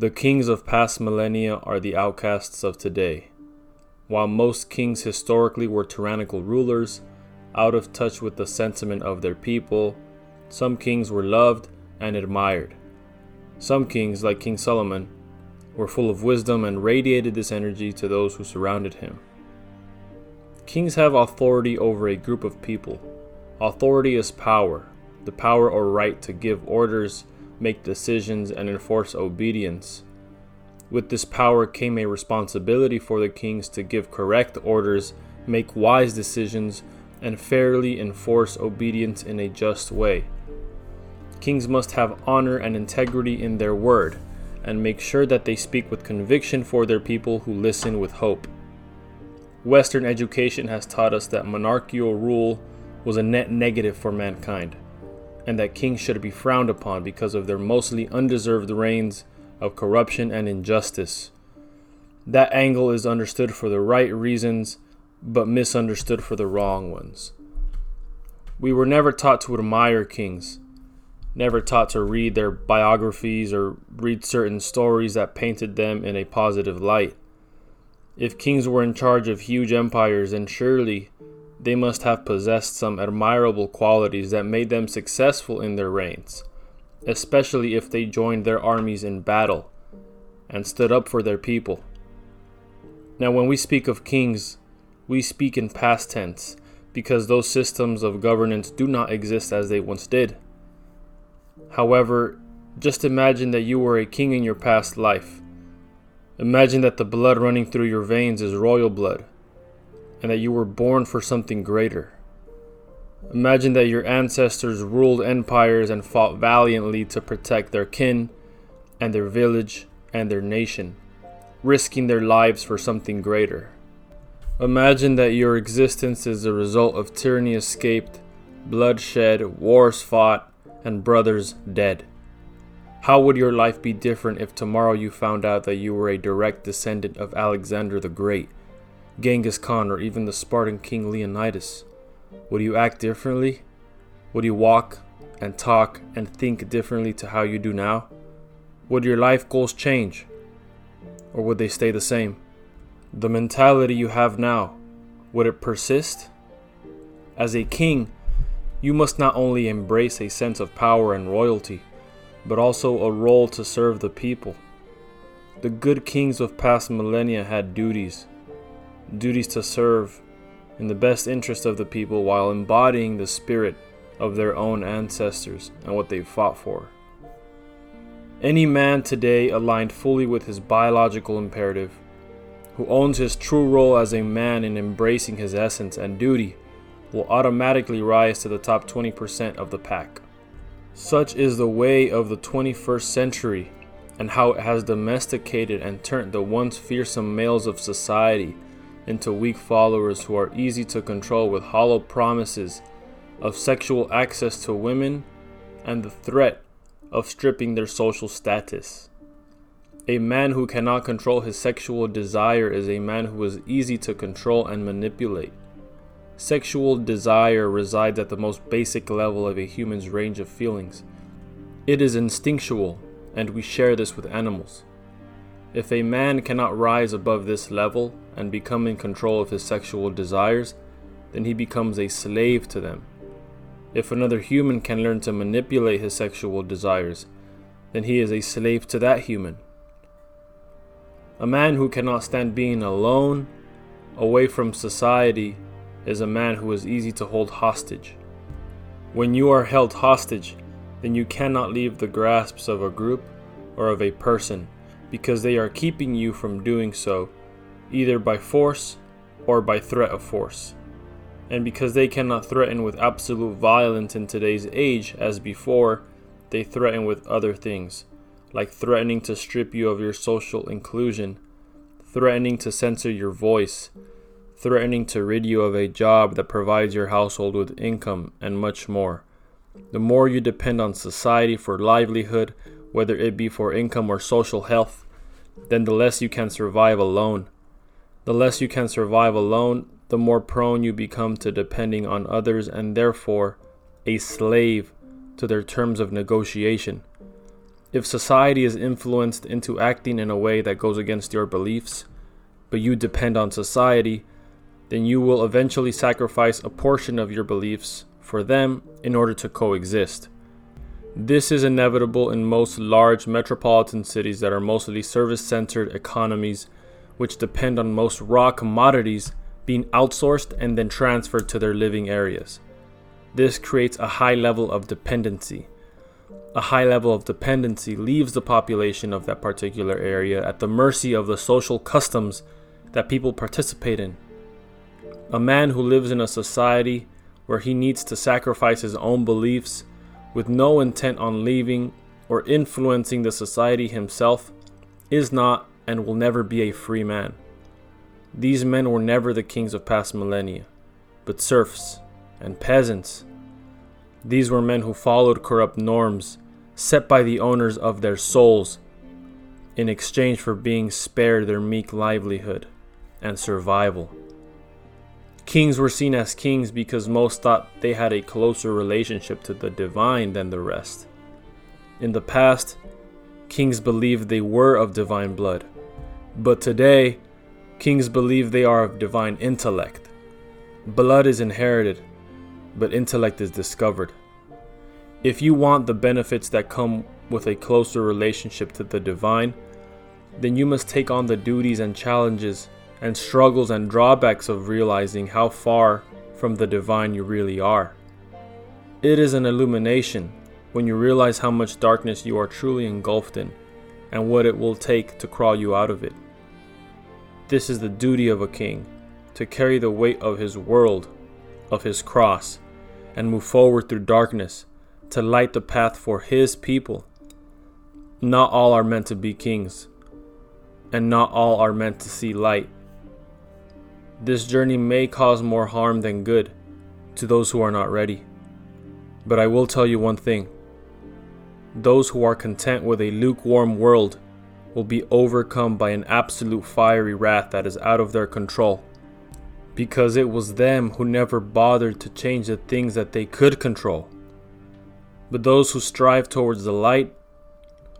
The kings of past millennia are the outcasts of today. While most kings historically were tyrannical rulers, out of touch with the sentiment of their people, some kings were loved and admired. Some kings, like King Solomon, were full of wisdom and radiated this energy to those who surrounded him. Kings have authority over a group of people. Authority is power, the power or right to give orders, make decisions, and enforce obedience. With this power came a responsibility for the kings to give correct orders, make wise decisions, and fairly enforce obedience in a just way. Kings must have honor and integrity in their word, and make sure that they speak with conviction for their people who listen with hope. Western education has taught us that monarchical rule was a net negative for mankind and that kings should be frowned upon because of their mostly undeserved reigns of corruption and injustice. That angle is understood for the right reasons, but misunderstood for the wrong ones. We were never taught to admire kings, never taught to read their biographies or read certain stories that painted them in a positive light. If kings were in charge of huge empires, then surely they must have possessed some admirable qualities that made them successful in their reigns, especially if they joined their armies in battle and stood up for their people. Now, when we speak of kings, we speak in past tense because those systems of governance do not exist as they once did. However, just imagine that you were a king in your past life. Imagine that the blood running through your veins is royal blood and that you were born for something greater. Imagine that your ancestors ruled empires and fought valiantly to protect their kin and their village and their nation, risking their lives for something greater. Imagine that your existence is the result of tyranny escaped, bloodshed, wars fought, and brothers dead. How would your life be different if tomorrow you found out that you were a direct descendant of Alexander the Great? Genghis Khan, or even the Spartan king Leonidas? Would you act differently? Would you walk and talk and think differently to how you do now? Would your life goals change? Or would they stay the same? The mentality you have now, would it persist? As a king, you must not only embrace a sense of power and royalty, but also a role to serve the people. The good kings of past millennia had duties, duties to serve in the best interest of the people while embodying the spirit of their own ancestors and what they fought for. Any man today aligned fully with his biological imperative, who owns his true role as a man in embracing his essence and duty, will automatically rise to the top 20% of the pack. Such is the way of the 21st century and how it has domesticated and turned the once fearsome males of society into weak followers who are easy to control with hollow promises of sexual access to women and the threat of stripping their social status. A man who cannot control his sexual desire is a man who is easy to control and manipulate. Sexual desire resides at the most basic level of a human's range of feelings. It is instinctual, and we share this with animals. If a man cannot rise above this level and become in control of his sexual desires, then he becomes a slave to them. If another human can learn to manipulate his sexual desires, then he is a slave to that human. A man who cannot stand being alone, away from society, is a man who is easy to hold hostage. When you are held hostage, then you cannot leave the grasps of a group or of a person because they are keeping you from doing so, either by force or by threat of force. And because they cannot threaten with absolute violence in today's age as before, they threaten with other things, like threatening to strip you of your social inclusion, threatening to censor your voice, threatening to rid you of a job that provides your household with income, and much more. The more you depend on society for livelihood, whether it be for income or social health, then the less you can survive alone. The less you can survive alone, the more prone you become to depending on others and therefore a slave to their terms of negotiation. If society is influenced into acting in a way that goes against your beliefs, but you depend on society, then you will eventually sacrifice a portion of your beliefs for them in order to coexist. This is inevitable in most large metropolitan cities that are mostly service centered economies, which depend on most raw commodities being outsourced and then transferred to their living areas. This creates a high level of dependency. A high level of dependency leaves the population of that particular area at the mercy of the social customs that people participate in. A man who lives in a society where he needs to sacrifice his own beliefs with no intent on leaving or influencing the society himself is not and will never be a free man. These men were never the kings of past millennia, but serfs and peasants. These were men who followed corrupt norms set by the owners of their souls in exchange for being spared their meek livelihood and survival. Kings were seen as kings because most thought they had a closer relationship to the divine than the rest. In the past, kings believed they were of divine blood, but today, kings believe they are of divine intellect. Blood is inherited, but intellect is discovered. If you want the benefits that come with a closer relationship to the divine, then you must take on the duties and challenges and struggles and drawbacks of realizing how far from the divine you really are. It is an illumination when you realize how much darkness you are truly engulfed in and what it will take to crawl you out of it. This is the duty of a king to carry the weight of his world, of his cross, and move forward through darkness to light the path for his people. Not all are meant to be kings, and not all are meant to see light. This journey may cause more harm than good to those who are not ready. But I will tell you one thing those who are content with a lukewarm world will be overcome by an absolute fiery wrath that is out of their control. Because it was them who never bothered to change the things that they could control. But those who strive towards the light,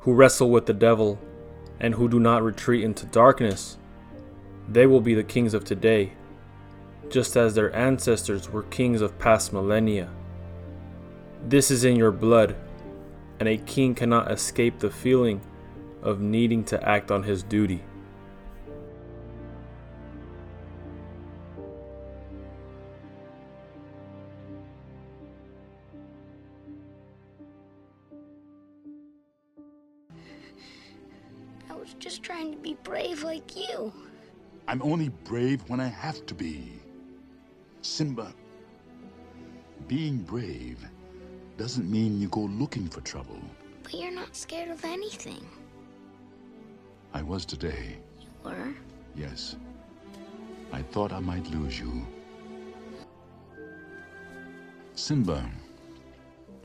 who wrestle with the devil, and who do not retreat into darkness, they will be the kings of today, just as their ancestors were kings of past millennia. This is in your blood, and a king cannot escape the feeling of needing to act on his duty. I was just trying to be brave like you. I'm only brave when I have to be. Simba, being brave doesn't mean you go looking for trouble. But you're not scared of anything. I was today. You were? Yes. I thought I might lose you. Simba,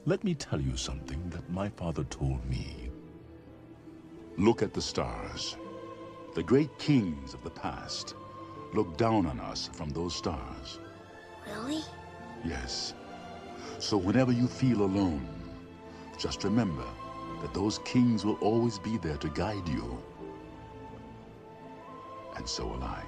let me tell you something that my father told me. Look at the stars. The great kings of the past look down on us from those stars. Really? Yes. So whenever you feel alone, just remember that those kings will always be there to guide you. And so will I.